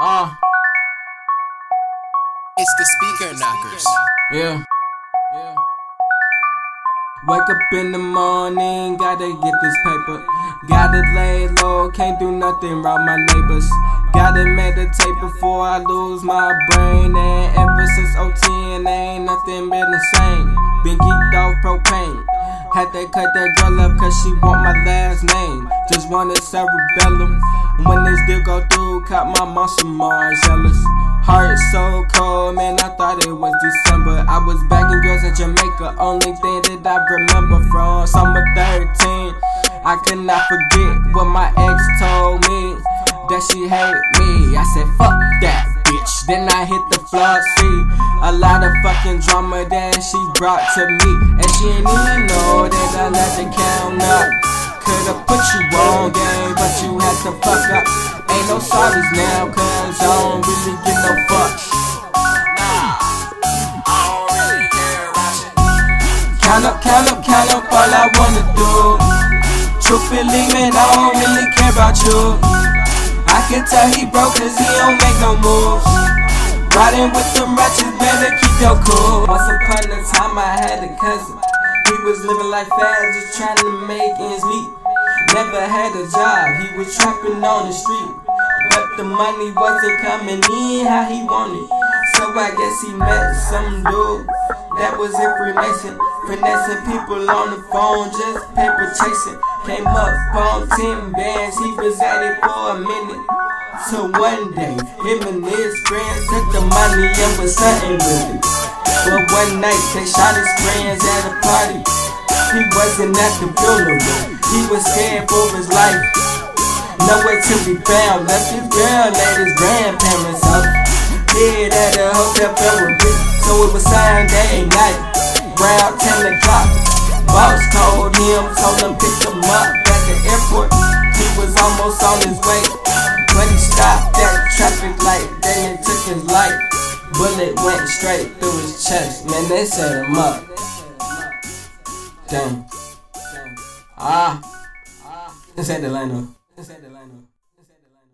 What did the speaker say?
Uh, It's the Speaker Knockerz. yeah. Yeah. Wake up in the morning, gotta get this paper. Gotta lay low, can't do nothing rob my neighbors. Gotta meditate before I lose my brain. And ever since 010, ain't nothing been the same. Been geeked off propane. Had to cut that girl up cause she want my last name. Just wanted cerebellum. When this deal go through, caught my monster Mars jealous. Heart so cold, man, I thought it was December. I was bagging girls in Jamaica, only thing that I remember from summer 13. I could not forget what my ex told me, that she hate me. I said, fuck that bitch. Then I hit the floor, see a lot of fucking drama that she brought to me. And she ain't even know that I let the count up. Could've put you on game, but you had to fuck up. Ain't no sorries now, cause I don't really get no fucks. Count up, count up, count up all I wanna do. Truthfully, man, I don't really care about you. I can tell he broke cause he don't make no moves. Riding with them ratchets, better keep your cool. Once upon a time, I had a cousin. He was living life fast, just trying to make ends meet. Never had a job, he was trapping on the street. But the money wasn't coming in how he wanted. So I guess he met some dude that was in Freemason. Finessing people on the phone, just paper chasing. Came up on 10 bands, he was at it for a minute. So one day, him and his friends took the money and was something with it. But one night, they shot his friends at a party. He wasn't at the funeral, he was scared for his life. Nowhere to be found, left his girl at his grandparents' house. Hid at a hotel bricks, so it was Sunday night, round 10 o'clock. Boss called him, told him pick him up at the airport. He was almost on his way, but he stopped at traffic light, then it took his life. Bullet went straight through his chest, man, they set him up. Damn. Ah. Ah. This ain't Delano. This ain't Delano.